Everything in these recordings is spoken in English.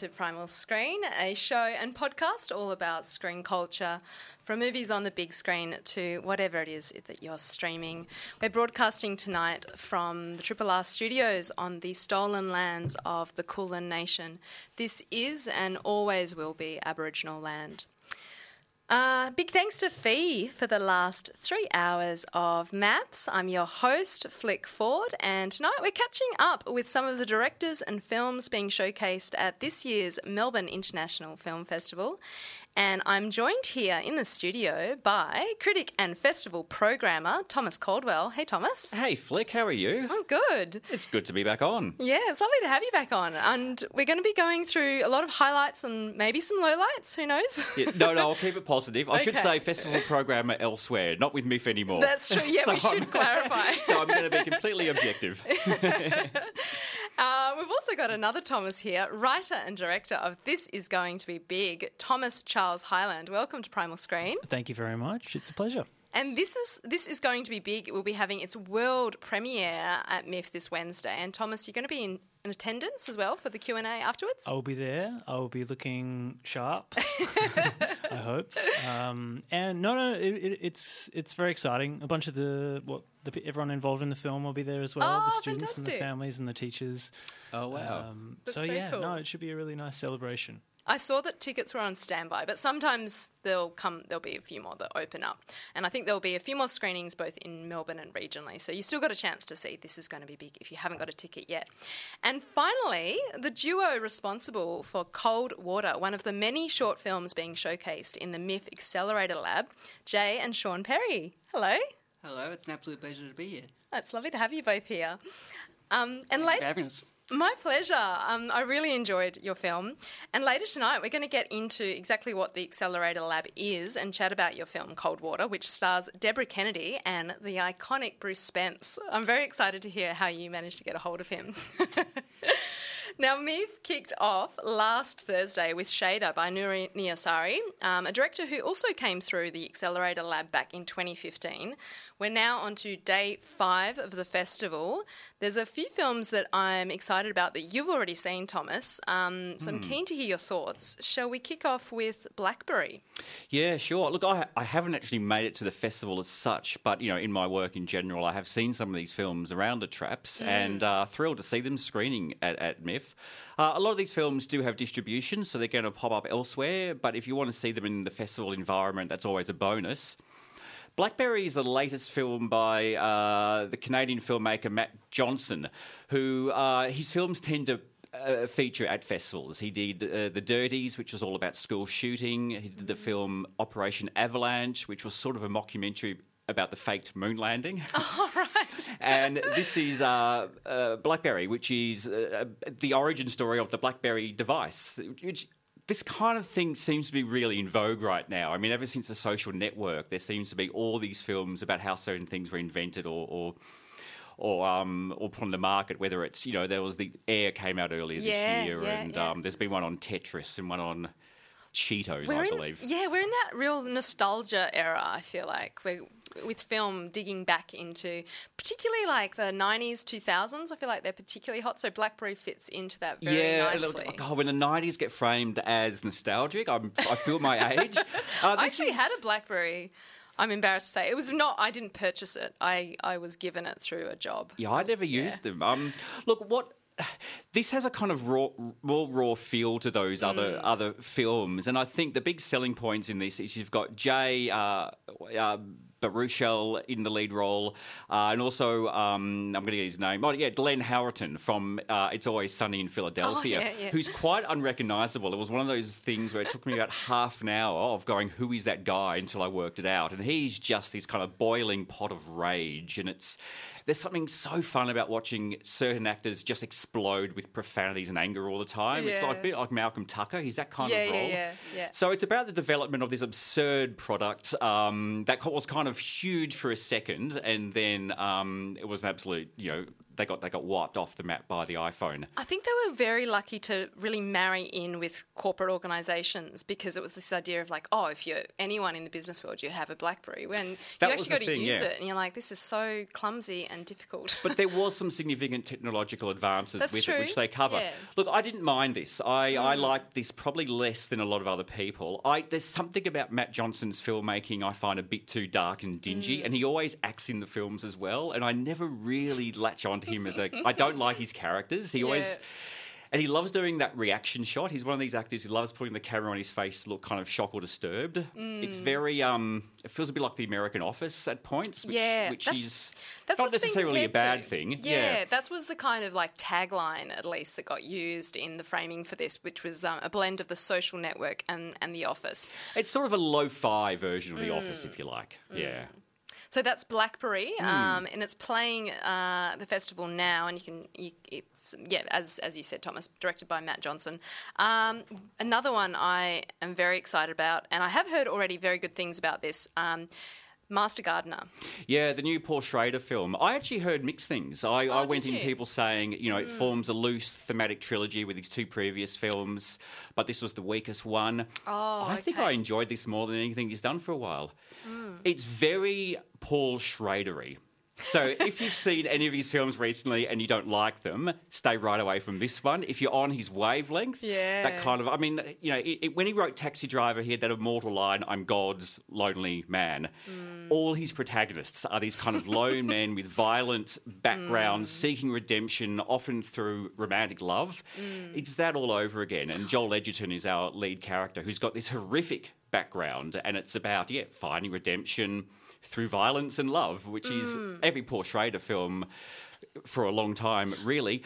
To Primal Screen, a show and podcast all about screen culture, from movies on the big screen to whatever it is that you're streaming. We're broadcasting tonight from the Triple R studios on the stolen lands of the Kulin Nation. This is and always will be Aboriginal land. Uh, big thanks to Fee for the last three hours of maps. I'm your host, Flick Ford, and tonight we're catching up with some of the directors and films being showcased at this year's Melbourne International Film Festival. And I'm joined here in the studio by critic and festival programmer Thomas Caldwell. Hey, Thomas. Hey, Flick, how are you? I'm good. It's good to be back on. Yeah, it's lovely to have you back on. And we're going to be going through a lot of highlights and maybe some lowlights. Who knows? Yeah, no, no, I'll keep it positive. I should say festival programmer elsewhere, not with MIFF anymore. That's true. Yeah, we So should I'm- clarify. so I'm going to be completely objective. Uh, we've also got another Thomas here, writer and director of This Is Going to Be Big, Thomas Charles Hyland. Welcome to Primal Screen. Thank you very much. It's a pleasure. And this is this is going to be big. It will be having its world premiere at MIFF this Wednesday. And Thomas, you're going to be in, in attendance as well for the Q and A afterwards. I'll be there. I'll be looking sharp. I hope. Um, and no, no, it, it, it's it's very exciting. A bunch of the what the everyone involved in the film will be there as well. Oh, the students and the families and the teachers. Oh, wow. Um, That's so yeah, cool. no, it should be a really nice celebration. I saw that tickets were on standby, but sometimes there'll come there'll be a few more that open up, and I think there'll be a few more screenings both in Melbourne and regionally. So you still got a chance to see this is going to be big if you haven't got a ticket yet. And finally, the duo responsible for Cold Water, one of the many short films being showcased in the MIFF Accelerator Lab, Jay and Shaun Perry. Hello, Hello, it's an absolute pleasure to be here. it's lovely to have you both here. Um, and later. My pleasure. Um, I really enjoyed your film. And later tonight, we're going to get into exactly what the Accelerator Lab is and chat about your film, Cold Water, which stars Deborah Kennedy and the iconic Bruce Spence. I'm very excited to hear how you managed to get a hold of him. Now, MIFF kicked off last Thursday with Shayda by Noora Niasari, um, a director who also came through the Accelerator Lab back in 2015. We're now on to day five of the festival. There's a few films that I'm excited about that you've already seen, Thomas. Um, so I'm keen to hear your thoughts. Shall we kick off with Blackberry? Yeah, sure. Look, I, I haven't actually made it to the festival as such, but you know, in my work in general, I have seen some of these films around the traps, and uh, thrilled to see them screening at, at MIFF. Uh, a lot of these films do have distribution, so they're going to pop up elsewhere. But if you want to see them in the festival environment, that's always a bonus. Blackberry is the latest film by uh, the Canadian filmmaker Matt Johnson, who uh, his films tend to uh, feature at festivals. He did uh, The Dirties, which was all about school shooting. He did the film Operation Avalanche, which was sort of a mockumentary about the faked moon landing. and this is uh, uh, BlackBerry, which is uh, the origin story of the BlackBerry device. Which this kind of thing seems to be really in vogue right now. I mean, ever since the social network, there seems to be all these films about how certain things were invented or. or or um, or put on the market. Whether it's you know there was the Air came out earlier Yeah, this year, yeah, and yeah. Um, there's been one on Tetris and one on Cheetos, We're I in, believe. Yeah, we're in that real nostalgia era, I feel like. We're, with film digging back into particularly like the 90s 2000s i feel like they're particularly hot so blackberry fits into that very yeah, nicely look, God, when the '90s get framed as nostalgic, I'm, I feel my age. Uh, i actually is- had a blackberry I'm embarrassed to say it was not. I didn't purchase it. I I was given it through a job. Yeah, I never used them. Um, look, what this has a kind of raw, more raw feel to those other Mm. other films, and I think the big selling points in this is you've got Jay. Uh, uh, Baruchel in the lead role, uh, and also um, I'm going to get his name. Oh, yeah, Glenn Howerton from uh, It's Always Sunny in Philadelphia, Oh, yeah, yeah. who's quite unrecognisable. It was one of those things where it took me about half an hour of going, "Who is that guy?" until I worked it out, and he's just this kind of boiling pot of rage, and it's there's something so fun about watching certain actors just explode with profanities and anger all the time. It's like a bit like Malcolm Tucker. He's that kind Yeah, of yeah, role. yeah, yeah. So it's about the development of this absurd product um, that was kind of huge for a second, and then um, it was an absolute, you know, they got they got wiped off the map by the iPhone. I think they were very lucky to really marry in with corporate organisations because it was this idea of like, oh, if you're anyone in the business world, you'd have a BlackBerry. When That you actually got to thing, use yeah. it, and you're like, this is so clumsy and difficult. But there was some significant technological advances That's with true. it, which they cover. Yeah. Mm. Look, I didn't mind this. I, I liked this probably less than a lot of other people. I, there's something about Matt Johnson's filmmaking I find a bit too dark and dingy, Mm. and he always acts in the films as well. And I never really latch onto him as a. I don't like his characters. He always. And he loves doing that reaction shot. He's one of these actors who loves putting the camera on his face to look kind of shocked or disturbed. It's Mm. very, um, it feels a bit like the American Office at points, which, Yeah, which that's- is That's not necessarily a bad to. thing. Yeah, that was the kind of like tagline, at least, that got used in the framing for this, which was um, a blend of the social network and, and the office. It's sort of a lo-fi version of The Mm. Office, if you like. Yeah. So that's Blackberry, Hmm. um, and it's playing uh, the festival now. And you can, you, it's yeah, as as you said, Thomas, directed by Matt Johnson. Um, another one I am very excited about, and I have heard already very good things about this. Um, Master Gardener. Yeah, the new Paul Schrader film. I actually heard mixed things. I, I Oh, went in you? Hmm. people saying, you know, it forms a loose thematic trilogy with his two previous films, but this was the weakest one. Oh, I think okay. Hmm. I enjoyed this more than anything he's done for a while. It's very Paul Schradery. So if you've seen any of his films recently and you don't like them, stay right away from this one. If you're on his wavelength, Yeah. that kind of, I mean, you know, it, it- when he wrote Taxi Driver, he had that immortal line, "I'm God's lonely man." Mm. All his protagonists are these kind of lone men with violent backgrounds, mm. seeking redemption, often through romantic love. Mm. It's that all over again. And Joel Edgerton is our lead character, who's got this horrific background, and it's about yeah, finding redemption through violence and love, which is mm. every Paul Schrader film for a long time, really.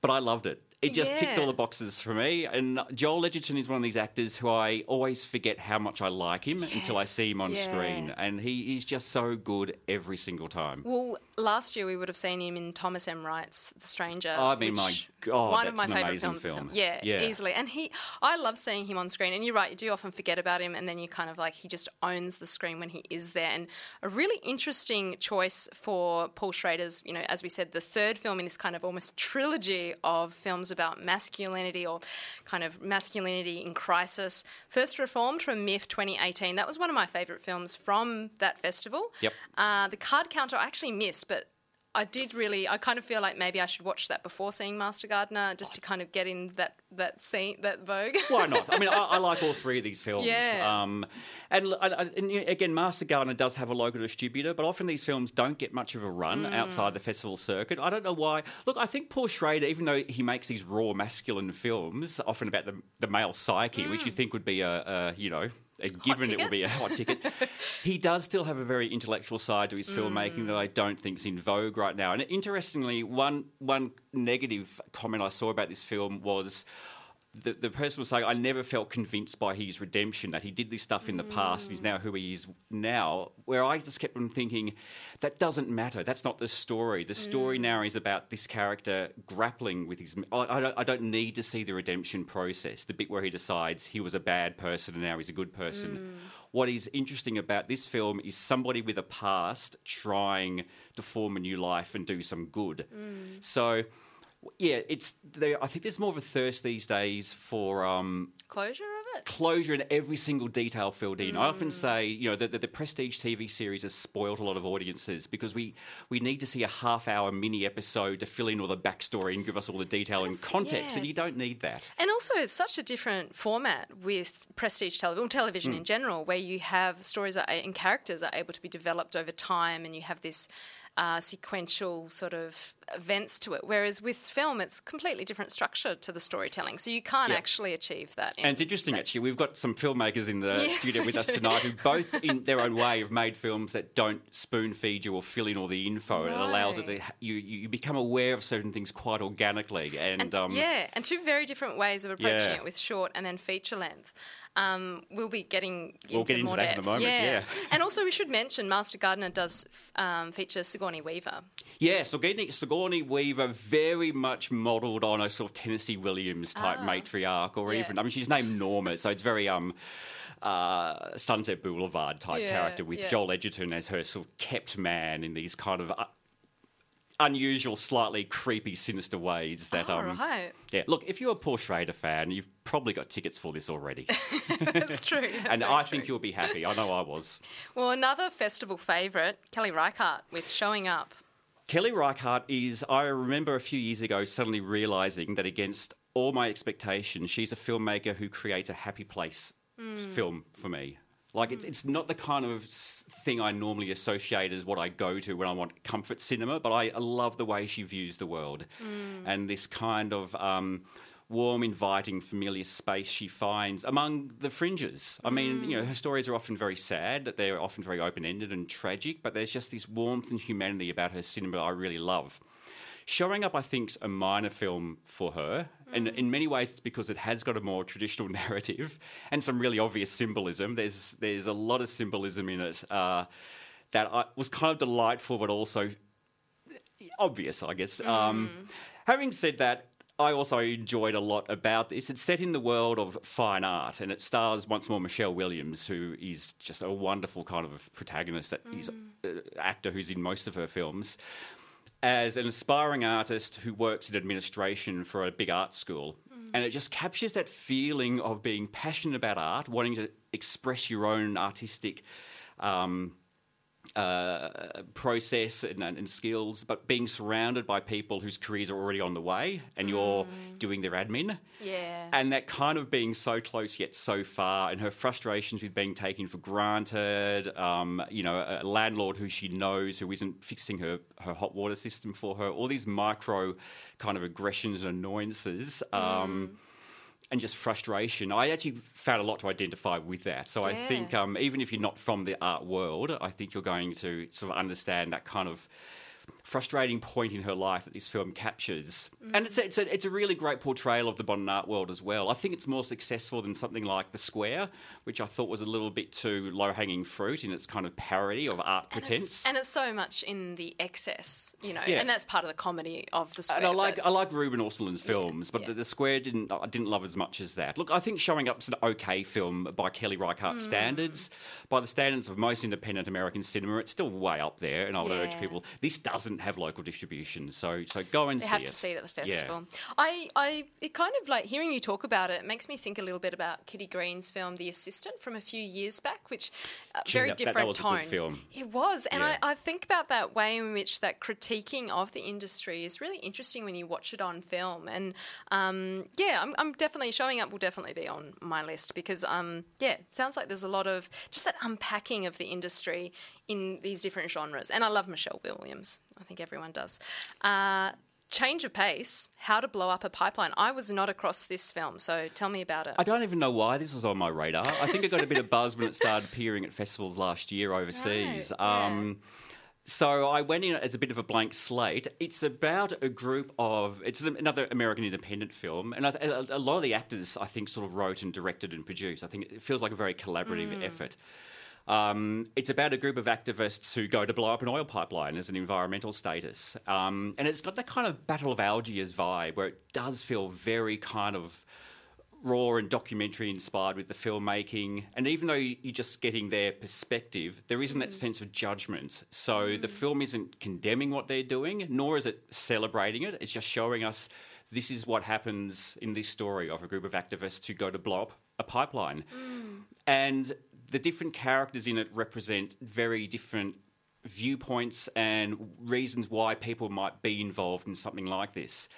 But I loved it. It just ticked all the boxes for me. And Joel Edgerton is one of these actors who I always forget how much I like him until I see him on yeah. screen. And he is just so good every single time. Well, last year we would have seen him in Thomas M. Wright's The Stranger. Oh, I mean, my God, one of my that's an favorite amazing films. film. Yeah, Yeah. easily. And he, I love seeing him on screen. And you're right, you do often forget about him, and then you kind of like he just owns the screen when he is there. And a really interesting choice for Paul Schrader's, you know, as we said, the third film in this kind of almost trilogy of films about masculinity or kind of masculinity in crisis. First Reformed from MIFF 2018. That was one of my favorite films from that festival. Yep. Uh, the card counter I actually missed, but I did really. I kind of feel like maybe I should watch that before seeing Master Gardener, just to kind of get in that that scene, that vogue. Why not? I mean, I, I like all three of these films. Yeah. Um, and, l- I- I- and, again, Master Gardener does have a local distributor, but often these films don't get much of a run Mm. outside the festival circuit. I don't know why. Look, I think Paul Schrader, even though he makes these raw masculine films, often about the, the male psyche, which you think would be a, a you know, a given it Mm. would be a hot ticket, he does still have a very intellectual side to his filmmaking that I Mm. don't think is in vogue right now. And interestingly, one one negative comment I saw about this film was the, the person was saying, I never felt convinced by his redemption, that he did this stuff in the past and he's now who he is now. Where I just kept on thinking, that doesn't matter. That's not the story. The story mm. now is about this character grappling with his. I, I, don't, I don't need to see the redemption process, the bit where he decides he was a bad person and now he's a good person. Mm. What is interesting about this film is somebody with a past trying to form a new life and do some good. Mm. So yeah, it's. I think there's more of a thirst these days for um, Closure of it. closure and every single detail filled in. I often say, you know, that the, the prestige TV series has spoilt a lot of audiences because we, we need to see a half hour mini episode to fill in all the backstory and give us all the detail and context, yeah. and you don't need that. And also, it's such a different format with prestige television, television in general, where you have stories are, and characters are able to be developed over time, and you have this uh, sequential sort of events to it. Whereas with film, it's completely different structure to the storytelling, so you can't actually achieve that. in- And it's interesting, actually. We've got some filmmakers in the Yes, studio with us do. tonight who both, in their own way, have made films that don't spoon feed you or fill in all the info. It allows it to you, you you become aware of certain things quite organically. And, And, um, yeah, and two very different ways of approaching Yeah. it with short and then feature length. Um, we'll be getting into We'll get into more that in a depth. moment, yeah. and also we should mention Master Gardener does um, feature Sigourney Weaver. Yeah, Sigourney, Sigourney Weaver very much modelled on a sort of Tennessee Williams type Ah. matriarch, or Yeah. even I mean she's named Norma, so it's very um uh, Sunset Boulevard type Yeah, character with yeah. Joel Edgerton as her sort of kept man in these kind of. Unusual, slightly creepy, sinister ways that Oh, um right. yeah. Look, if you're a Paul Schrader fan, you've probably got tickets for this already, That's true. That's and I true. think you'll be happy. I know I was. Well, another festival favourite, Kelly Reichardt with Showing Up. Kelly Reichardt is, I remember a few years ago suddenly realizing that against all my expectations, she's a filmmaker who creates a happy place film for me. Like, it's, mm. it's not the kind of thing I normally associate as what I go to when I want comfort cinema, but I, love the way she views the world mm. and this kind of. Um, Warm, inviting, familiar space she finds among the fringes. I mean, you know, her mm. stories are often very sad, that they're often very open ended and tragic, but there's just this warmth and humanity about her cinema I really love. Showing Up, I think, is a minor film for her. And in many ways, it's because it has got a more traditional narrative and some really obvious symbolism. There's, there's a lot of symbolism in it uh, that I, was kind of delightful, but also obvious, I guess. Um, having said that, I also enjoyed a lot about this. It's set in the world of fine art, and it stars once more Michelle Williams, who is just a wonderful kind of protagonist, that he's uh, actor who's in most of her films. As an aspiring artist who works in administration for a big art school, and it just captures that feeling of being passionate about art, wanting to express your own artistic um, uh, process and, and skills, but being surrounded by people whose careers are already on the way and you're doing their admin. Yeah. And that kind of being so close yet so far, and her frustrations with being taken for granted, um, you know, a landlord who she knows who isn't fixing her, her hot water system for her, all these micro kind of aggressions and annoyances. Um, and just frustration. I actually found a lot to identify with that. So I think um, even if you're not from the art world, I think you're going to sort of understand that kind of frustrating point in her life that this film captures. And it's a, it's, a, it's a really great portrayal of the modern art world as well. I think it's more successful than something like The Square, which I thought was a little bit too low hanging fruit in its kind of parody of art And it's, pretense. and it's so much in the excess, you know, Yeah. and that's part of the comedy of the square. And I like but- I like Ruben Östlund's films, but yeah. the, the Square didn't I didn't love as much as that. Look, I think Showing up Up's an okay film by Kelly Reichardt Hmm. standards. By the standards of most independent American cinema, it's still way up there. And I would urge people this doesn't have local distribution, so so go and They see have it. to see it at the Yeah. festival. I, I, it kind of like hearing you talk about it makes me think a little bit about Kitty Green's film *The Assistant* from a few years back, which uh, Gee, very that- that- that different was a tone. good film. It was, and Yeah. I, I think about that way in which that critiquing of the industry is really interesting when you watch it on film. And um, yeah, I'm, I'm definitely showing up. Will definitely be on my list because um, yeah, sounds like there's a lot of just that unpacking of the industry in these different genres. And I love Michelle Williams. I think everyone does. Uh, Change of pace, how to blow up a pipeline. I was not across this film, so tell me about it. I don't even know why this was on my radar. I think it got a bit of buzz when it started appearing at festivals last year overseas. Right, yeah. Um, so I went in as a bit of a blank slate. It's about a group of. It's another American independent film, and a lot of the actors I think sort of wrote and directed and produced. I think it feels like a very collaborative effort. Um, it's about a group of activists who go to blow up an oil pipeline as an environmental status. Um, and it's got that kind of Battle of Algiers vibe where it does feel very kind of raw and documentary inspired with the filmmaking. And even though you- you're just getting their perspective, there isn't that sense of judgment. So the film isn't condemning what they're doing, nor is it celebrating it. It's just showing us this is what happens in this story of a group of activists who go to blow up a pipeline, and the different characters in it represent very different viewpoints and reasons why people might be involved in something like this.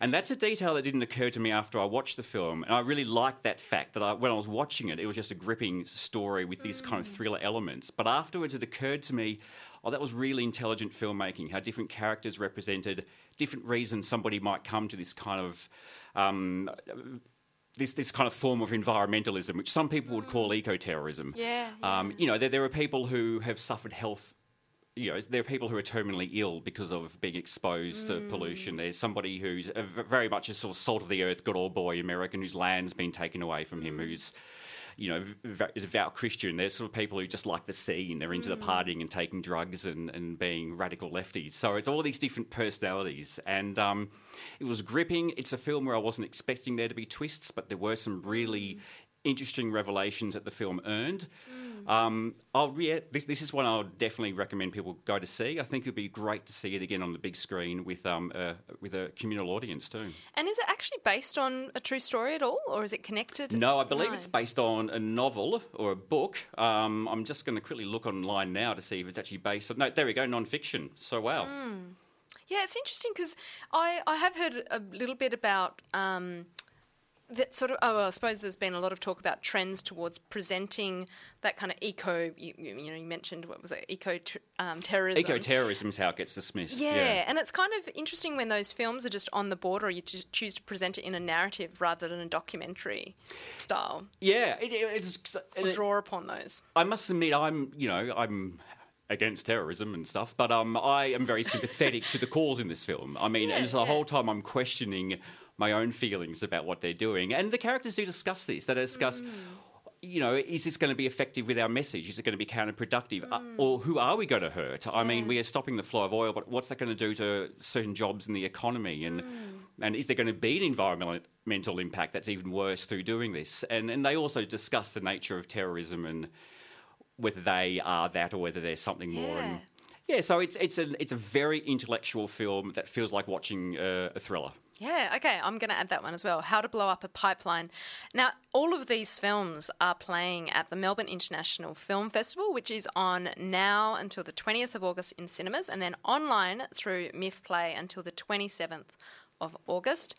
And that's a detail that didn't occur to me after I watched the film. And I really liked that fact that I, when I was watching it, it was just a gripping story with these kind of thriller elements. But afterwards, it occurred to me, oh, that was really intelligent filmmaking, how different characters represented different reasons somebody might come to this kind of. Um, this, this kind of form of environmentalism, which some people would call eco-terrorism. Yeah, Um, you know, there, there are people who have suffered health you know, there are people who are terminally ill because of being exposed to pollution. There's somebody who's a very much a sort of salt of the earth, good old boy American whose land's been taken away from him, who's, you know, is devout Christian. There's sort of people who just like the scene. They're into the partying and taking drugs and, and being radical lefties. So it's all these different personalities. And um, it was gripping. It's a film where I wasn't expecting there to be twists, but there were some really interesting revelations that the film earned. Um, I'll yeah, this, this is one I'll definitely recommend people go to see. I think it'd be great to see it again on the big screen with um uh, with a communal audience too. And is it actually based on a true story at all, or is it connected? No, I believe No. it's based on a novel or a book. Um, I'm just going to quickly look online now to see if it's actually based on. No, there we go, non-fiction. So wow. Yeah, it's interesting because I, I have heard a little bit about um, that sort of. Oh, well, I suppose there's been a lot of talk about trends towards presenting that kind of eco. You, you know, you mentioned what was it, eco um, terrorism. Eco-terrorism is how it gets dismissed. Yeah, and it's kind of interesting when those films are just on the border, you choose to present it in a narrative rather than a documentary style, yeah. It, it, it's and or draw upon those. I must admit, I'm you know I'm against terrorism and stuff, but um, I am very sympathetic to the cause in this film. I mean, Yeah, and so the yeah. whole time I'm questioning my own feelings about what they're doing, and the characters do discuss this. They discuss. Mm. You know, is this going to be effective with our message? Is it going to be counterproductive? Uh, or who are we going to hurt? I mean, Mm. We are stopping the flow of oil, but what's that going to do to certain jobs in the economy? And Mm. and is there going to be an environmental impact that's even worse through doing this? And and they also discuss the nature of terrorism and whether they are that or whether there's something more. And yeah, so it's it's a it's a very intellectual film that feels like watching uh, a thriller. Yeah, okay, I'm going to add that one as well. How to Blow Up a Pipeline. Now, all of these films are playing at the Melbourne International Film Festival, which is on now until the 20th of August in cinemas and then online through MIFF Play until the 27th of August.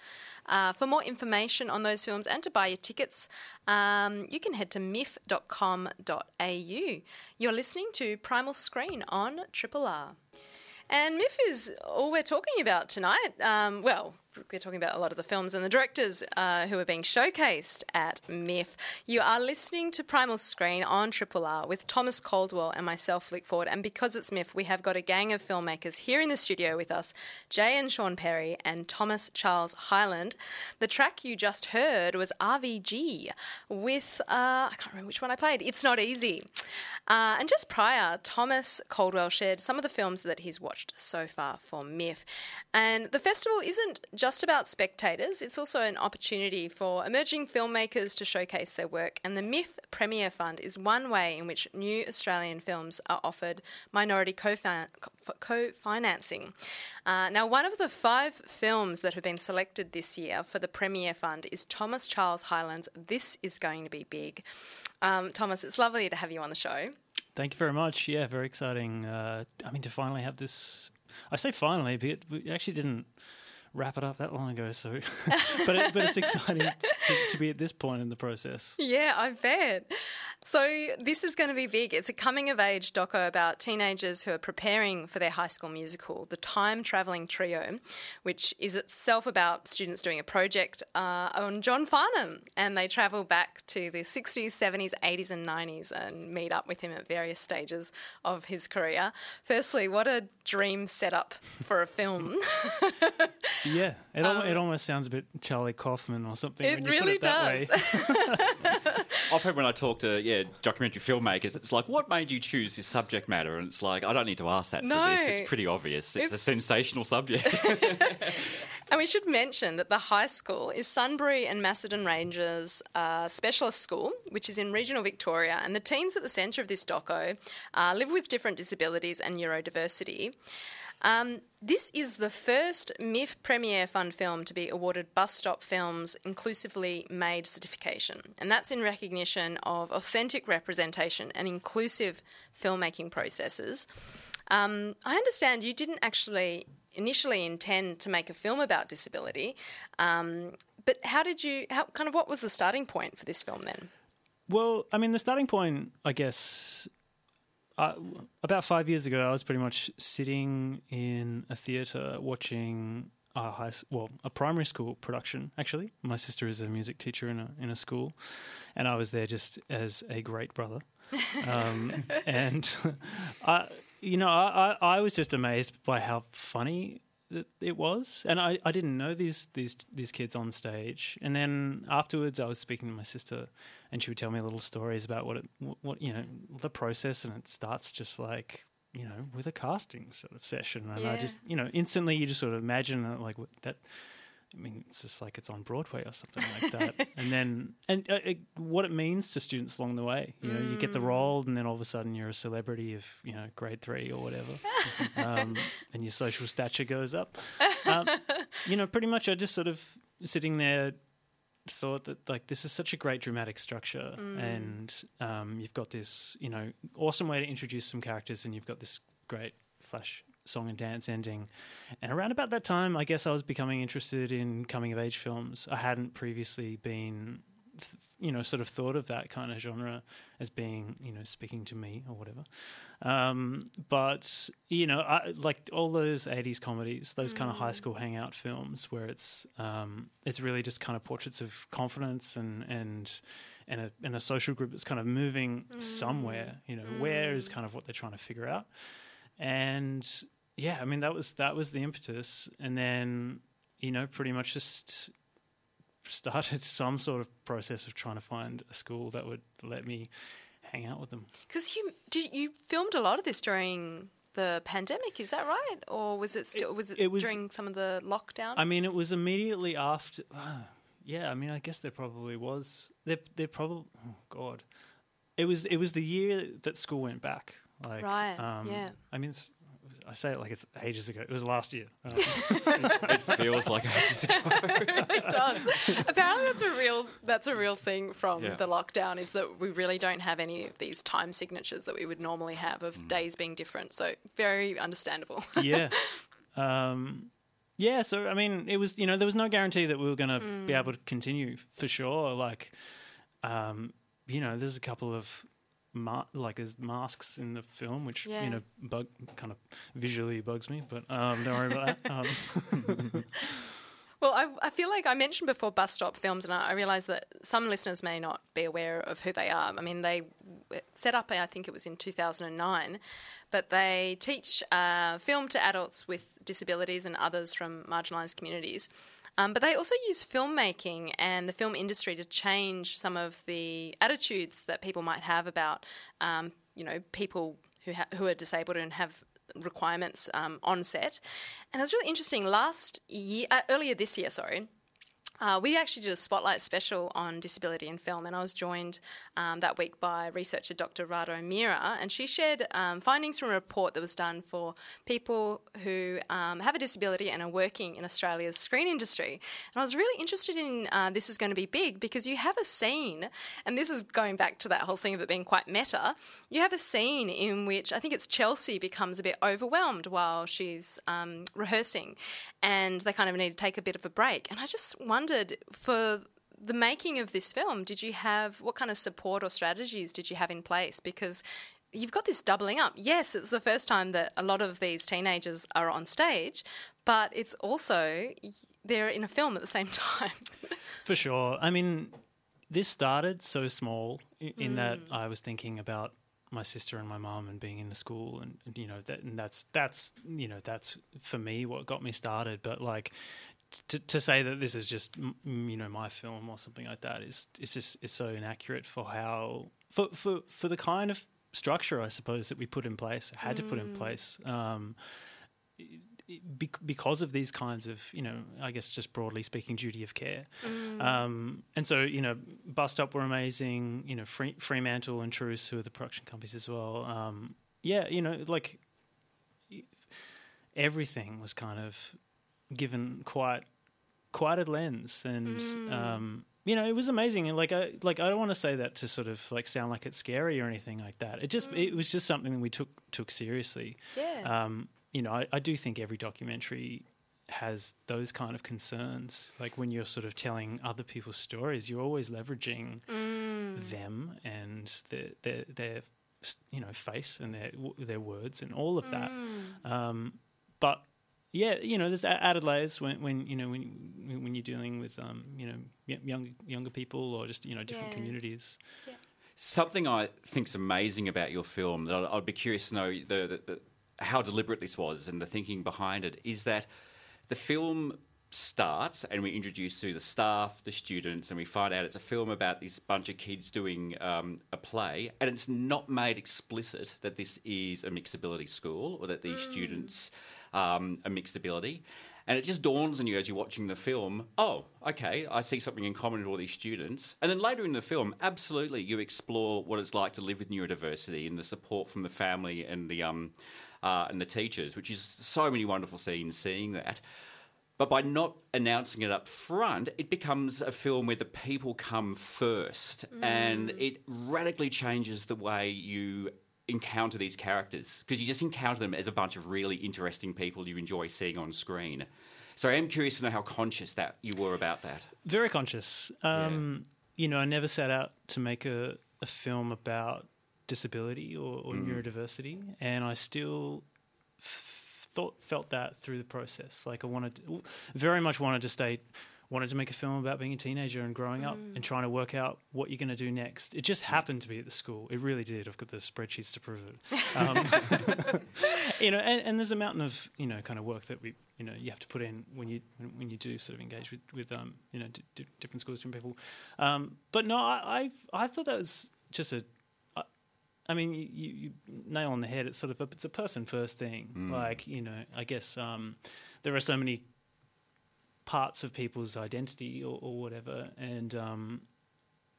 Uh, for more information on those films and to buy your tickets, um, you can head to miff.com.au. You're listening to Primal Screen on Triple R. And MIFF is all we're talking about tonight. Um, well, we're talking about a lot of the films and the directors uh, who are being showcased at MIFF. You are listening to Primal Screen on Triple R with Thomas Caldwell and myself, Flick Ford. And because it's MIFF, we have got a gang of filmmakers here in the studio with us Jay and Shaun Perry and Thomas Charles Hyland. The track you just heard was RVG with, uh, I can't remember which one I played, It's Not Easy. Uh, and just prior, Thomas Caldwell shared some of the films that he's watched so far for MIFF. And the festival isn't just about spectators, it's also an opportunity for emerging filmmakers to showcase their work. And the MIFF Premier Fund is one way in which new Australian films are offered minority co financing. Uh, now, one of the five films that have been selected this year for the Premier Fund is Thomas Charles Hyland's This Is Going to Be Big. Um, Thomas, it's lovely to have you on the show. Thank you very much. Yeah, very exciting. Uh, I mean, to finally have this. I say finally, but we actually didn't wrap it up that long ago. So, but it, but it's exciting to, to be at this point in the process. Yeah, I bet. So, this is going to be big. It's a coming of age doco about teenagers who are preparing for their high school musical, The Time Travelling Trio, which is itself about students doing a project uh, on John Farnham. And they travel back to the 60s, 70s, 80s, and 90s and meet up with him at various stages of his career. Firstly, what a dream setup for a film. Yeah, it, al- it almost sounds a bit Charlie Kaufman or something. Um, It when you really put it that does. Way. Often when I talk to yeah documentary filmmakers, it's like, what made you choose this subject matter? And it's like, I don't need to ask that No. for this. It's pretty obvious. It's, a sensational subject. And we should mention that the high school is Sunbury and Macedon Rangers uh, Specialist School, which is in regional Victoria. And the teens at the centre of this doco uh, live with different disabilities and neurodiversity. Um, this is the first MIFF Premier Fund film to be awarded Bus Stop Films Inclusively Made certification, and that's in recognition of authentic representation and inclusive filmmaking processes. Um, I understand you didn't actually initially intend to make a film about disability, um, but how did you? How kind of what was the starting point for this film then? Well, I mean, the starting point, I guess, uh, about five years ago, I was pretty much sitting in a theatre watching a high, well, a primary school production. Actually, my sister is a music teacher in a in a school, and I was there just as a great brother. Um, and I, you know, I, I, I was just amazed by how funny it was, and I, I didn't know these these these kids on stage. And then afterwards, I was speaking to my sister, and she would tell me little stories about what it what you know the process, and it starts just like you know with a casting sort of session, and Yeah. I just you know instantly you just sort of imagine like that. I mean, it's just like it's on Broadway or something like that. and then, and uh, it, what it means to students along the way. You know, you get the role, and then all of a sudden you're a celebrity of you know grade three or whatever, um, and your social stature goes up. Um, you know, pretty much, I just sort of sitting there thought that like this is such a great dramatic structure, and um, you've got this you know awesome way to introduce some characters, and you've got this great flash song and dance ending. And around about that time, I guess I was becoming interested in coming of age films. I hadn't previously been, you know, sort of thought of that kind of genre as being, you know, speaking to me or whatever. Um, but you know, I, like all those '80s comedies, those kind of high school hangout films, where it's um, it's really just kind of portraits of confidence and and and a, and a social group that's kind of moving somewhere. You know, where is kind of what they're trying to figure out and yeah, I mean that was that was the impetus, and then you know pretty much just started some sort of process of trying to find a school that would let me hang out with them. Because you did you filmed a lot of this during the pandemic, is that right? Or was it still was it, it was- during some of the lockdown? I mean, it was immediately after. Uh, yeah, I mean, I guess there probably was. There, there probably. Oh God, it was. It was the year that school went back. Like, Right, Um, yeah. I mean, it's, I say it like it's ages ago. It was last year. Uh, It feels like ages ago. it really does. Apparently, that's a real that's a real thing from Yeah. the lockdown. Is that we really don't have any of these time signatures that we would normally have of Mm. days being different. So very understandable. yeah. Um, yeah, so I mean, it was you know there was no guarantee that we were going to be Mm. able to continue for sure. Like, um, you know, there's a couple of ma- like there's masks in the film, which Yeah. you know bug kind of visually bugs me, but um, don't worry about that. Um, Well, I, I feel like I mentioned before bus stop films, and I, I realise that some listeners may not be aware of who they are. I mean, they set up, I think it was in 2009, but they teach uh, film to adults with disabilities and others from marginalised communities. Um, but they also use filmmaking and the film industry to change some of the attitudes that people might have about, um, you know, people who ha- who are disabled and have requirements um, on set. And it was really interesting. Last year, uh, earlier this year, sorry, uh, we actually did a spotlight special on disability in film, and I was joined um, that week by researcher Dr. Rado Mira, and she shared um, findings from a report that was done for people who um, have a disability and are working in Australia's screen industry. And I was really interested in uh, this is going to be big because you have a scene, and this is going back to that whole thing of it being quite meta. You have a scene in which I think it's Chelsea becomes a bit overwhelmed while she's um, rehearsing, and they kind of need to take a bit of a break. And I just for the making of this film, did you have what kind of support or strategies did you have in place? Because you've got this doubling up. Yes, it's the first time that a lot of these teenagers are on stage, but it's also they're in a film at the same time. For sure. I mean, this started so small in, in that I was thinking about my sister and my mum and being in the school and, and, you know that and that's that's you know that's for me what got me started but like to, to say that this is just mm, mm, you know my film or something like that is is just is so inaccurate for how for for for the kind of structure I suppose that we put in place had to put in place um because of these kinds of, you know, I guess just broadly speaking, duty of care. Um, and so, you know, Bus Stop were amazing. You know, Free- Fremantle and Truce, who are the production companies as well. Um, yeah, you know, like everything was kind of given quite quite a lens, and um, you know, it was amazing. And like, I like I don't want to say that to sort of like sound like it's scary or anything like that. It just it was just something that we took took seriously. Yeah. Um, you know, I, I do think every documentary has those kind of concerns. Like when you're sort of telling other people's stories, you're always leveraging them and their their their you know face and their their words and all of that. Um, but yeah, you know, there's added layers when, when you know when when you're dealing with um, you know y- young younger people or just you know different Yeah. communities. Something I think's amazing about your film that I'd, I'd be curious to know the, the, the, how deliberate this was and the thinking behind it is that the film starts and we introduce to the staff, the students, and we find out it's a film about this bunch of kids doing um, a play, and it's not made explicit that this is a mixed ability school or that these students um, are mixed ability. And it just dawns on you as you're watching the film, oh, okay, I see something in common with all these students. And then later in the film, absolutely, you explore what it's like to live with neurodiversity and the support from the family and the um, uh, and the teachers, which is so many wonderful scenes seeing that. But by not announcing it up front, it becomes a film where the people come first, and it radically changes the way you encounter these characters because you just encounter them as a bunch of really interesting people you enjoy seeing on screen. So I am curious to know how conscious that you were about that. Very conscious. Um, You know, I never set out to make a, a film about disability or, or neurodiversity, and I still f- thought felt that through the process. Like I wanted, to, very much wanted to stay, wanted to make a film about being a teenager and growing up and trying to work out what you're going to do next. It just happened to be at the school. It really did. I've got the spreadsheets to prove it. Um, you know, and, and there's a mountain of you know kind of work that we you know you have to put in when you when, when you do sort of engage with with um you know d- d- different schools, different people. Um, but no, I I, I thought that was just a I mean, you, you, you nail on the head. It's sort of a, it's a person first thing. Like you know, I guess um, there are so many parts of people's identity or, or whatever, and um,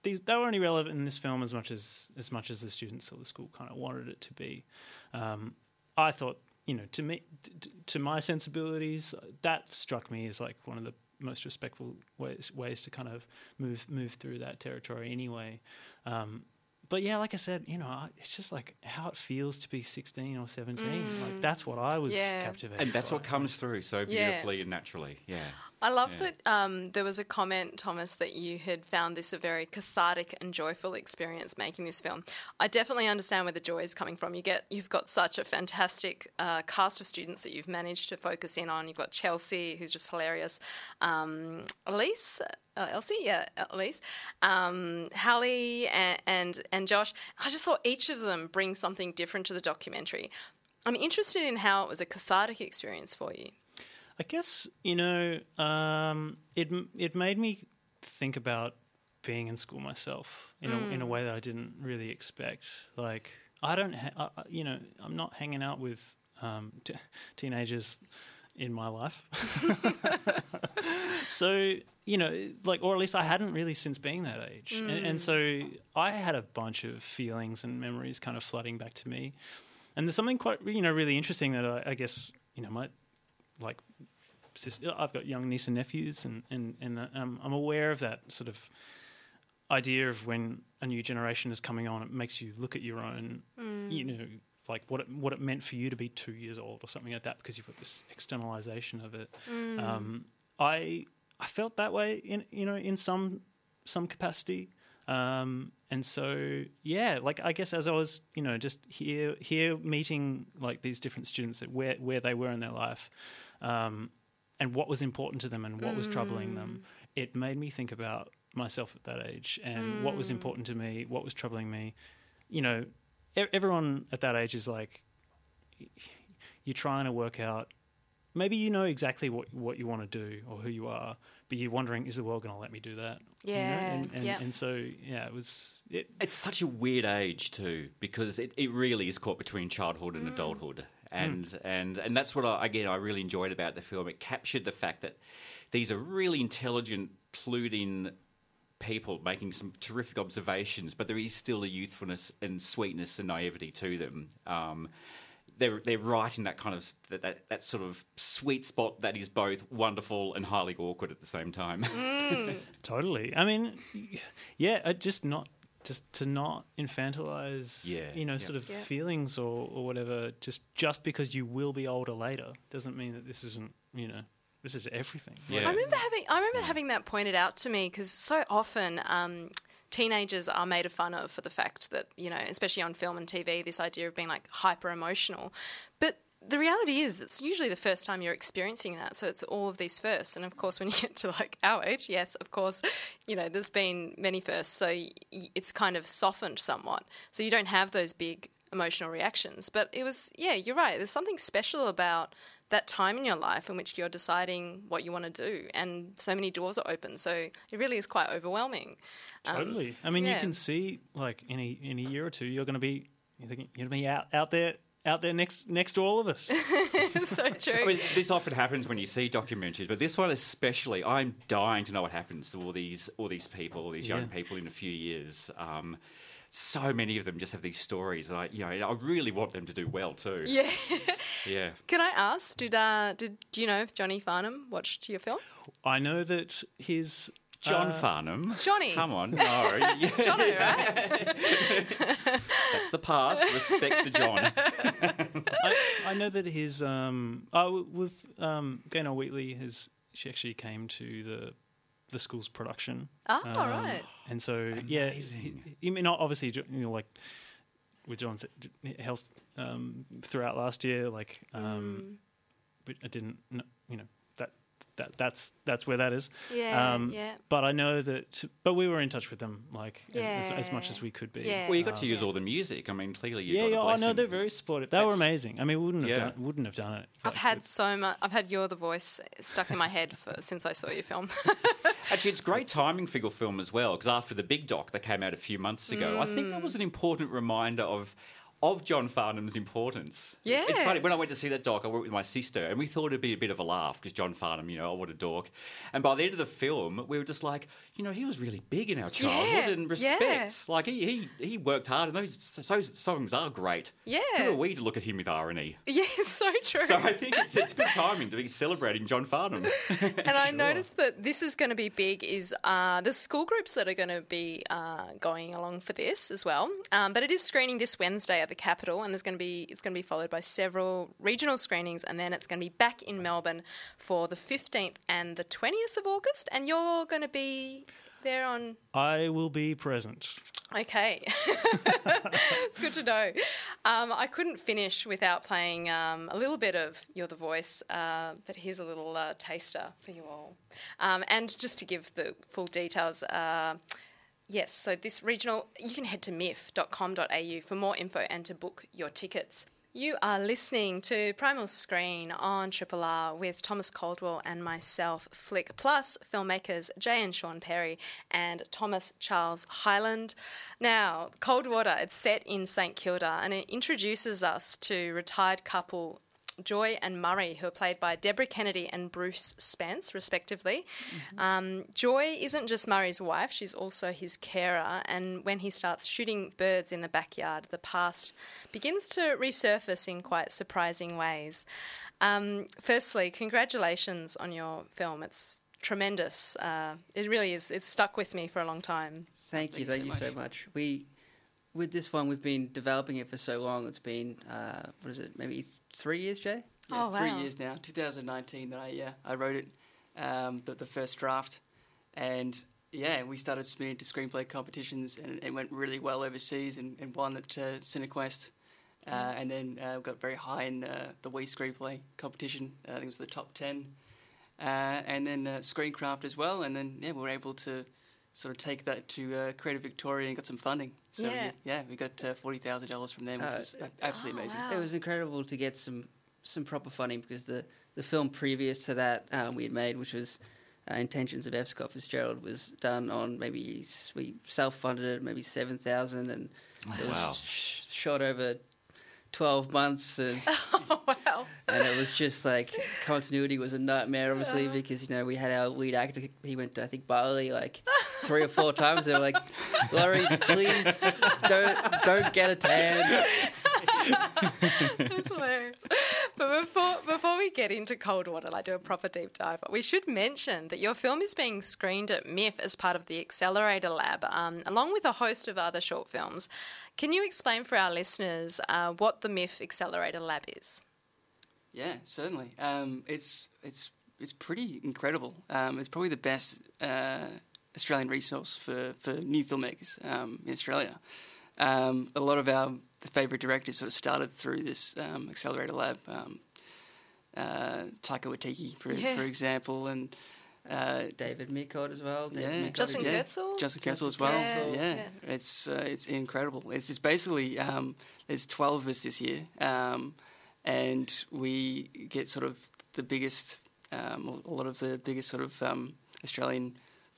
these they were only relevant in this film as much as as much as the students or the school kind of wanted it to be. Um, I thought, you know, to me, t- to my sensibilities, that struck me as like one of the most respectful ways ways to kind of move move through that territory anyway. Um, but yeah, like I said, you know, it's just like how it feels to be 16 or 17. Like that's what I was Yeah. captivated. And that's what comes through so Yeah. beautifully and naturally. Yeah. I love Yeah. that um, there was a comment, Thomas, that you had found this a very cathartic and joyful experience making this film. I definitely understand where the joy is coming from. You get, you've got such a fantastic uh, cast of students that you've managed to focus in on. You've got Chelsea, who's just hilarious. Um, Elise, uh, Elsie, yeah, Elise, um, Hallie, and, and and Josh. I just thought each of them brings something different to the documentary. I'm interested in how it was a cathartic experience for you. I guess you know um, it. It made me think about being in school myself in a in a way that I didn't really expect. Like I don't, ha- I- you know, I'm not hanging out with um, t- teenagers in my life. so you know, like, or at least I hadn't really since being that age, and, and so I had a bunch of feelings and memories kind of flooding back to me. And there's something quite, you know, really interesting that I, I guess, you know, my like sis- I've got young niece and nephews, and and and uh, um, I'm aware of that sort of idea of when a new generation is coming on. It makes you look at your own, you mm. know, like what it, what it meant for you to be two years old or something like that, because you've got this externalization of it. Um, I I felt that way in you know in some some capacity. Um, and so, yeah, like I guess as I was, you know, just here, here meeting like these different students at where where they were in their life, um, and what was important to them and what was troubling them, it made me think about myself at that age and what was important to me, what was troubling me. You know, everyone at that age is like, you're trying to work out. Maybe you know exactly what what you want to do or who you are, but you're wondering, is the world going to let me do that? You know? Yeah, and, and, yeah. and so yeah, it was. It, It's such a weird age too, because it, it really is caught between childhood and mm. adulthood, and mm. and and that's what I, again I really enjoyed about the film. It captured the fact that these are really intelligent, clued in people making some terrific observations, but there is still a youthfulness and sweetness and naivety to them. Um, they're they're right in that kind of that, that, that sort of sweet spot that is both wonderful and highly awkward at the same time. Totally. I mean, yeah, uh, just not just to not infantilize, Yeah, you know, yeah. sort of Yeah. feelings or, or whatever. Just just because you will be older later doesn't mean that this isn't, you know, this is everything. Yeah. I remember having I remember having that pointed out to me because so often um, teenagers are made fun of for the fact that you know, especially on film and TV, this idea of being like hyper emotional, but. The reality is, it's usually the first time you're experiencing that. So it's all of these firsts. And of course, when you get to like our age, yes, of course, you know, there's been many firsts. So y- y- it's kind of softened somewhat. So you don't have those big emotional reactions. But it was, yeah, you're right. There's something special about that time in your life in which you're deciding what you want to do, and so many doors are open. So it really is quite overwhelming. Um, Totally. I mean, you can see like in a in a year or two, you're going to be you're going to be out out there out there next next to all of us. so true. I mean, this often happens when you see documentaries, but this one especially, I'm dying to know what happens to all these all these people, all these young Yeah. people in a few years. Um, so many of them just have these stories, and I, you know, I really want them to do well too. yeah. Yeah. Can I ask? Did uh, did do you know if Johnny Farnham watched your film? I know that his John uh, Farnham. Johnny. Come on. No. Yeah, Johnny, right? that's the past. Respect to John. I, I know that his um oh with um Gaynor Wheatley has she actually came to the the school's production. Oh, Um, right. And so yeah, he, he, I mean obviously you know like with John's health um, throughout last year like Mm. um, but I didn't kn- you know that that that's that's where that is. Yeah, Um, yeah. But I know that but we were in touch with them like as, as, as much as we could be. Yeah. Well, you got to use all the music. I mean, clearly you Yeah, got yeah, a I know blessing. they're very supportive. They were amazing. I mean, we wouldn't have Yeah. done wouldn't have done it. I've had so much. I've had "You're the Voice" stuck in my head for, since I saw your film. Actually, it's great timing for your film as well, because after the big doc that came out a few months ago, I think that was an important reminder of of John Farnham's importance. Yeah. It's funny, when I went to see that doc, I went with my sister, and we thought it'd be a bit of a laugh, because John Farnham, you know, oh, what a dork. And by the end of the film, we were just like, you know, he was really big in our childhood and yeah. respect. Like, he, he, he worked hard, and those, those songs are great. Yeah. Who are we to look at him with irony? yeah, so true. So I think it's, it's good timing to be celebrating John Farnham. and I noticed that this is going to be big. Is uh, the school groups that are going to be uh, going along for this as well? Um, but it is screening this Wednesday at the Capitol, and there's going to be it's going to be followed by several regional screenings, and then it's going to be back in Melbourne for the 15th and the 20th of August. And you're going to be there on I will be present. Okay. it's good to know. Um, I couldn't finish without playing um, a little bit of You're the Voice, uh, but here's a little uh, taster for you all. Um, and just to give the full details, uh, yes, so this regional, you can head to miff.com.au for more info and to book your tickets. You are listening to Primal Screen on Triple R with Thomas Caldwell and myself, Flick, plus filmmakers Jay and Shaun Perry and Thomas Charles Hyland. Now, Cold Water, it's set in St Kilda and it introduces us to retired couple Joy and Murray, who are played by Deborah Kennedy and Bruce Spence, respectively. Um, Joy isn't just Murray's wife, she's also his carer. And when he starts shooting birds in the backyard, the past begins to resurface in quite surprising ways. Um, firstly, congratulations on your film. It's tremendous. Uh, it really is. It's stuck with me for a long time. Thank you, Thanks thank so you so much. We, with this one, we've been developing it for so long. It's been uh, what is it? Maybe three years, Jay. Yeah, Oh, three wow. years now. 2019 that I yeah I wrote it, um, the, the first draft, and yeah we started submitting to screenplay competitions and it went really well overseas and, and won at uh, Cinequest, uh, and then uh, got very high in uh, the WeScreenplay competition. Uh, I think it was the top ten, uh, and then uh, Screencraft as well. And then yeah we were able to sort of take that to uh, Creative Victoria and got some funding. So Yeah. yeah, yeah we got uh, forty thousand dollars from them, which Uh, was absolutely Oh, amazing. wow. It was incredible to get some some proper funding because the the film previous to that um, we had made, which was uh, Intentions of F. Scott Fitzgerald was done on maybe we self funded it maybe seven thousand and it was wow. sh- shot over twelve months and Oh, wow. and it was just like continuity was a nightmare, obviously, Uh-huh. because you know we had our lead actor. He went to I think Bali like three or four times. They were like, "Laurie, please don't don't get a tan." That's hilarious. But before before we get into cold water, like do a proper deep dive, we should mention that your film is being screened at MIFF as part of the Accelerator Lab, um, along with a host of other short films. Can you explain for our listeners uh, what the MIFF Accelerator Lab is? Yeah, certainly. Um, it's it's it's pretty incredible. Um, it's probably the best uh, Australian resource for, for new filmmakers um, in Australia. Um, a lot of our favourite directors sort of started through this um, accelerator lab. Um, uh, Taika Waititi, for, Yeah. for example, and uh, David Michôd as well. David Yeah. Michôd Justin again. Kurzel? Justin Kurzel as Justin well. Kurzel. Yeah, Yeah. it's uh, it's incredible. It's just basically um, there's twelve of us this year, um, and we get sort of the biggest, um, a lot of the biggest sort of um,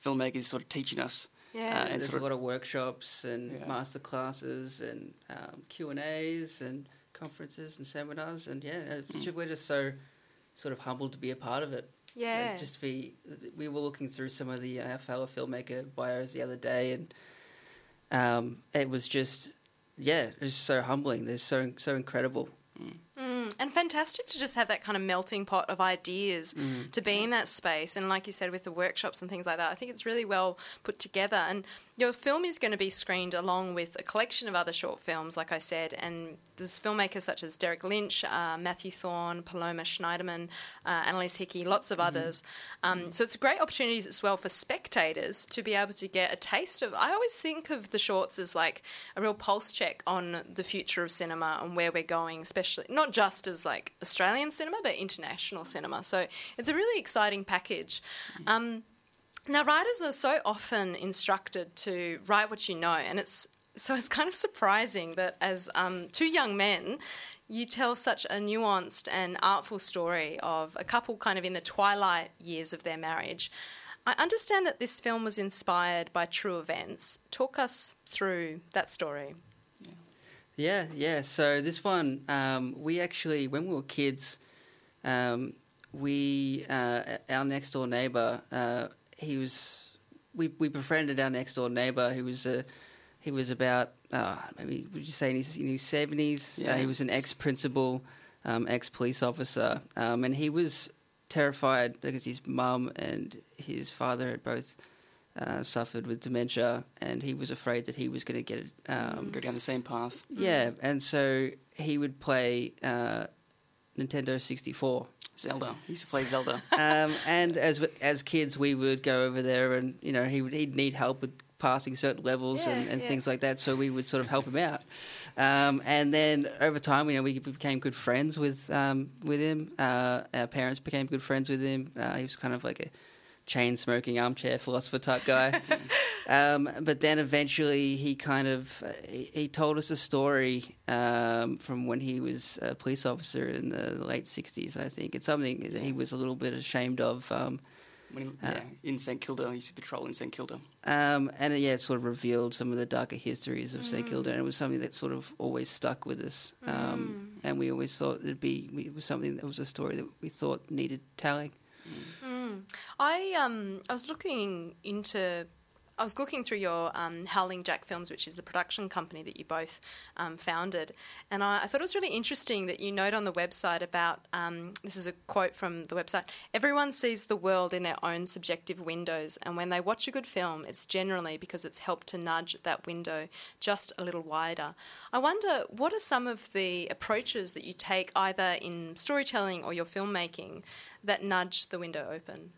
Australian filmmakers sort of teaching us. Yeah. Uh, and There's sort a lot of workshops and Yeah. master classes and um, Q and A's and conferences and seminars and yeah, Mm. we're just so sort of humbled to be a part of it. yeah. Like, just to be, we were looking through some of the uh, fellow filmmaker bios the other day, and um, it was just, yeah, it was so humbling. They're so so incredible. Mm, and fantastic to just have that kind of melting pot of ideas mm. to be in that space. And like you said, with the workshops and things like that, I think it's really well put together. And your film is going to be screened along with a collection of other short films, like I said. And there's filmmakers such as Derek Lynch, uh, Matthew Thorne, Paloma Schneiderman, uh, Annalise Hickey, lots of others. Um, so it's a great opportunity as well for spectators to be able to get a taste of. I always think of the shorts as like a real pulse check on the future of cinema and where we're going, especially not just as like Australian cinema, but international cinema. So it's a really exciting package. Um, now, writers are so often instructed to write what you know, and it's so it's kind of surprising that as um, two young men, you tell such a nuanced and artful story of a couple kind of in the twilight years of their marriage. I understand that this film was inspired by true events. Talk us through that story. Yeah, yeah. So this one, um, we actually, when we were kids, um, we uh, our next door neighbor, uh, he was, we we befriended our next door neighbor who was a, he was about uh, maybe would you say in his in his seventies? Yeah. Uh, he was an ex principal, um, ex police officer, um, and he was terrified because his mum and his father had both. Uh, suffered with dementia, and he was afraid that he was going to get it. Um, Go down the same path. yeah, and so he would play uh, Nintendo 64. Zelda. He used to play Zelda. Um, and as as kids, we would go over there, and you know he would he'd need help with passing certain levels and, and yeah. things like that. So we would sort of help him out. Um, and then over time, you know, we became good friends with um, with him. Uh, our parents became good friends with him. Uh, he was kind of like a chain smoking armchair philosopher type guy. um, but then eventually he kind of uh, he, he told us a story um, from when he was a police officer in the late 60s, I think. It's something that he was a little bit ashamed of. Um, When he, yeah, in St Kilda, he used to patrol in St Kilda. um, and uh, yeah, it sort of revealed some of the darker histories of St Kilda, and it was something that sort of always stuck with us. Um, And we always thought it'd be it was something that was a story that we thought needed telling. I um I was looking into I was looking through your um, Howling Jack Films, which is the production company that you both um, founded, and I, I thought it was really interesting that you note on the website about um, this is a quote from the website: "Everyone sees the world in their own subjective windows, and when they watch a good film, it's generally because it's helped to nudge that window just a little wider." I wonder what are some of the approaches that you take either in storytelling or your filmmaking that nudge the window open.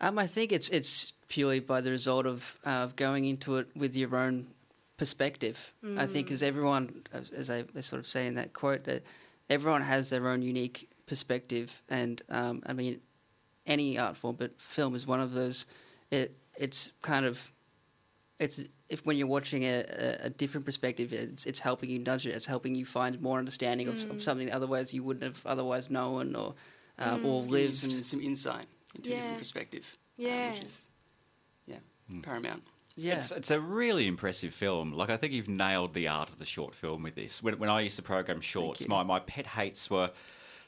Um, I think it's it's purely by the result of uh, going into it with your own perspective. I think as everyone, as- I sort of say in that quote, that everyone has their own unique perspective, and um, I mean, any art form, but film is one of those. It it's kind of it's if when you're watching a, a, a different perspective, it's it's helping you nudge it. It's helping you find more understanding of, of something that otherwise you wouldn't have otherwise known or um, or It's giving lived. some, some insight into a different perspective. Yeah. which is yeah Hmm. paramount. Yeah. It's, it's a really impressive film. Like, I think you've nailed the art of the short film with this. When, when I used to program shorts, my, my pet hates were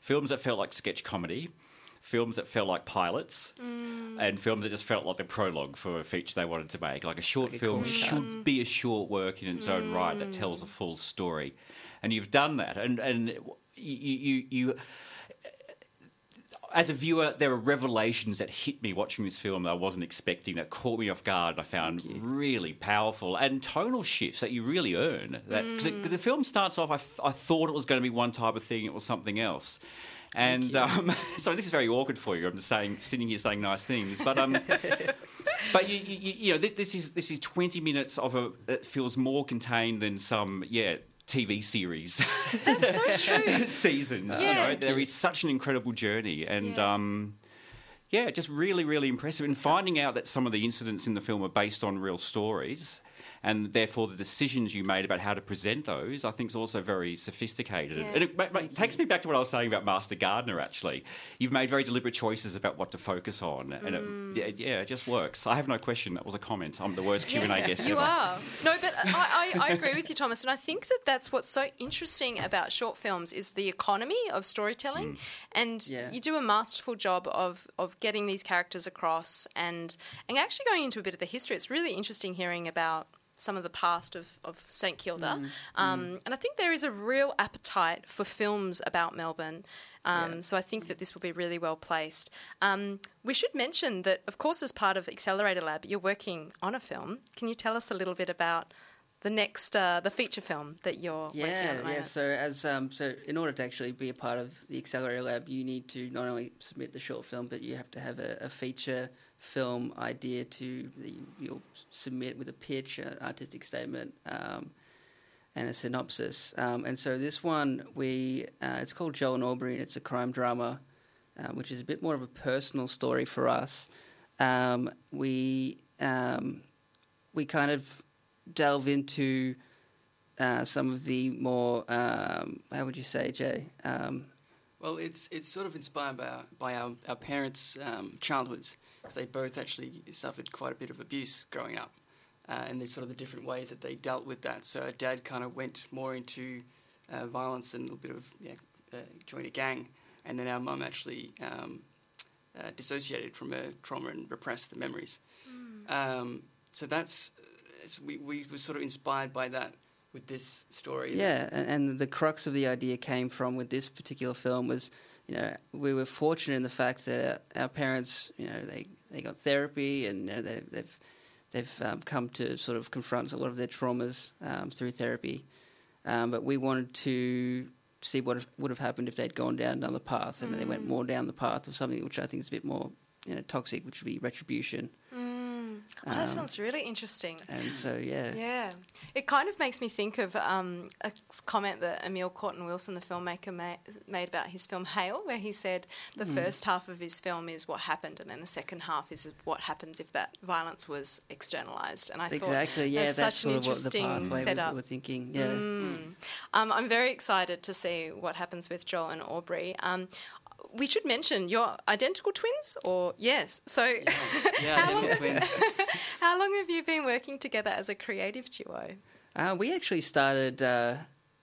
films that felt like sketch comedy, films that felt like pilots, and films that just felt like the prologue for a feature they wanted to make. Like, a short Like a film corner cut. should be a short work in its own right that tells a full story. And you've done that. And, and you, you, you as a viewer, there are revelations that hit me watching this film that I wasn't expecting, that caught me off guard, and I found really powerful, and tonal shifts that you really earn. That, Mm. the, the film starts off, I, f- I thought it was going to be one type of thing, it was something else. And um, so this is very awkward for you. I'm just saying, sitting here saying nice things, but um, but you, you, you know, this is this is 20 minutes of a that feels more contained than some yeah TV series. That's so true. seasons. You know, there is such an incredible journey, and Yeah. um, yeah, just really, really impressive. And finding out that some of the incidents in the film are based on real stories. And therefore, the decisions you made about how to present those, I think, is also very sophisticated. Yeah. And it ma- ma- takes me back to what I was saying about Master Gardener. Actually, you've made very deliberate choices about what to focus on, and Mm. it, yeah, yeah, it just works. I have no question. That was a comment. I'm the worst Q and A guest you ever. are. No, but I, I, I agree with you, Thomas, and I think that that's what's so interesting about short films is the economy of storytelling, and Yeah. you do a masterful job of of getting these characters across and and actually going into a bit of the history. It's really interesting hearing about. Some of the past of, of St Kilda. Um, And I think there is a real appetite for films about Melbourne. Um, So I think that this will be really well placed. Um, we should mention that, of course, as part of Accelerator Lab, you're working on a film. Can you tell us a little bit about the next, uh, the feature film that you're working on? Yeah, yeah. So as um, so in order to actually be a part of the Accelerator Lab, you need to not only submit the short film, but you have to have a, a feature film idea to you'll submit with a pitch, an artistic statement, um, and a synopsis. Um, and so this one, we uh, it's called Joel and Aubrey, and it's a crime drama, uh, which is a bit more of a personal story for us. Um, we um, we kind of delve into uh, some of the more um, how would you say, Jay? Um, Well, it's it's sort of inspired by our, by our, our parents' childhoods, because they both actually suffered quite a bit of abuse growing up, uh, and there's sort of the different ways that they dealt with that. So our dad kind of went more into uh, violence and a little bit of yeah, uh, joined a gang, and then our mum actually um, uh, dissociated from her trauma and repressed the memories. Um, so that's it's, we we were sort of inspired by that with this story. yeah, and, and the crux of the idea came from with this particular film was, you know, we were fortunate in the fact that our parents, you know, they, they got therapy and you know, they, they've they've um, come to sort of confront a lot of their traumas um, through therapy, um, but we wanted to see what would have happened if they'd gone down another path. And they went more down the path of something which I think is a bit more you know toxic, which would be retribution. Oh, that sounds really interesting. And so yeah, Yeah, it kind of makes me think of um, a comment that Amiel Courtin-Wilson, the filmmaker, ma- made about his film Hail, where he said the Hmm. first half of his film is what happened, and then the second half is what happens if that violence was externalized. And I exactly. thought Yeah, that's, that's, such an of what interesting pathway we setup. were thinking. Yeah. Um, I'm very excited to see what happens with Joel and Aubrey. We should mention you're identical twins, or yes. So, Yeah, how, long, twins. how long have you been working together as a creative duo? Uh, we actually started uh,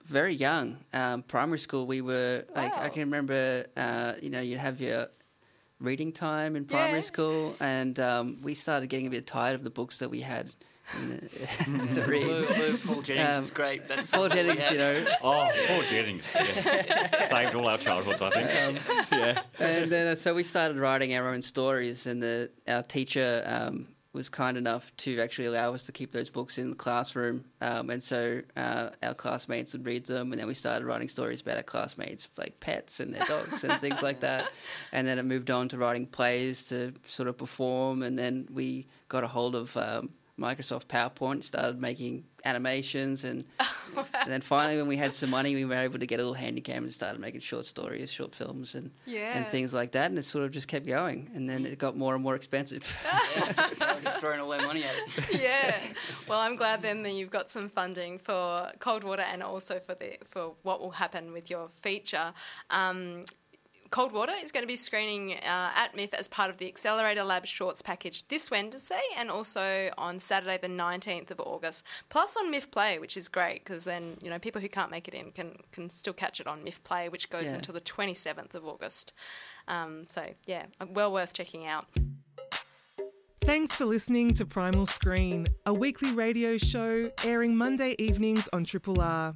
very young. Um, primary school, we were. I, I can remember. Uh, you know, you'd have your reading time in primary Yeah. school, and um, we started getting a bit tired of the books that we had the, to read. Although, although Paul Jennings Um, was great. That's Paul Jennings, you know, Oh, poor Jennings. Yeah. Saved all our childhoods, I think. yeah. and then uh, so we started writing our own stories, and the our teacher um, was kind enough to actually allow us to keep those books in the classroom, um, and so uh, our classmates would read them, and then we started writing stories about our classmates, like pets and their dogs and things like that, and then it moved on to writing plays to sort of perform, and then we got a hold of. Microsoft PowerPoint started making animations, and, and then finally, when we had some money, we were able to get a little handy cam and started making short stories, short films, and Yeah. and things like that. And it sort of just kept going, and then it got more and more expensive. yeah, so just throwing all their money at it. yeah. Well, I'm glad then that you've got some funding for Cold Water and also for the for what will happen with your feature. Um, Cold Water is going to be screening uh, at MIFF as part of the Accelerator Lab Shorts package this Wednesday and also on Saturday, the 19th of August. Plus on MIFF Play, which is great because then you know people who can't make it in can can still catch it on MIFF Play, which goes Yeah. until the 27th of August. Um, so yeah, well worth checking out. Thanks for listening to Primal Screen, a weekly radio show airing Monday evenings on Triple R.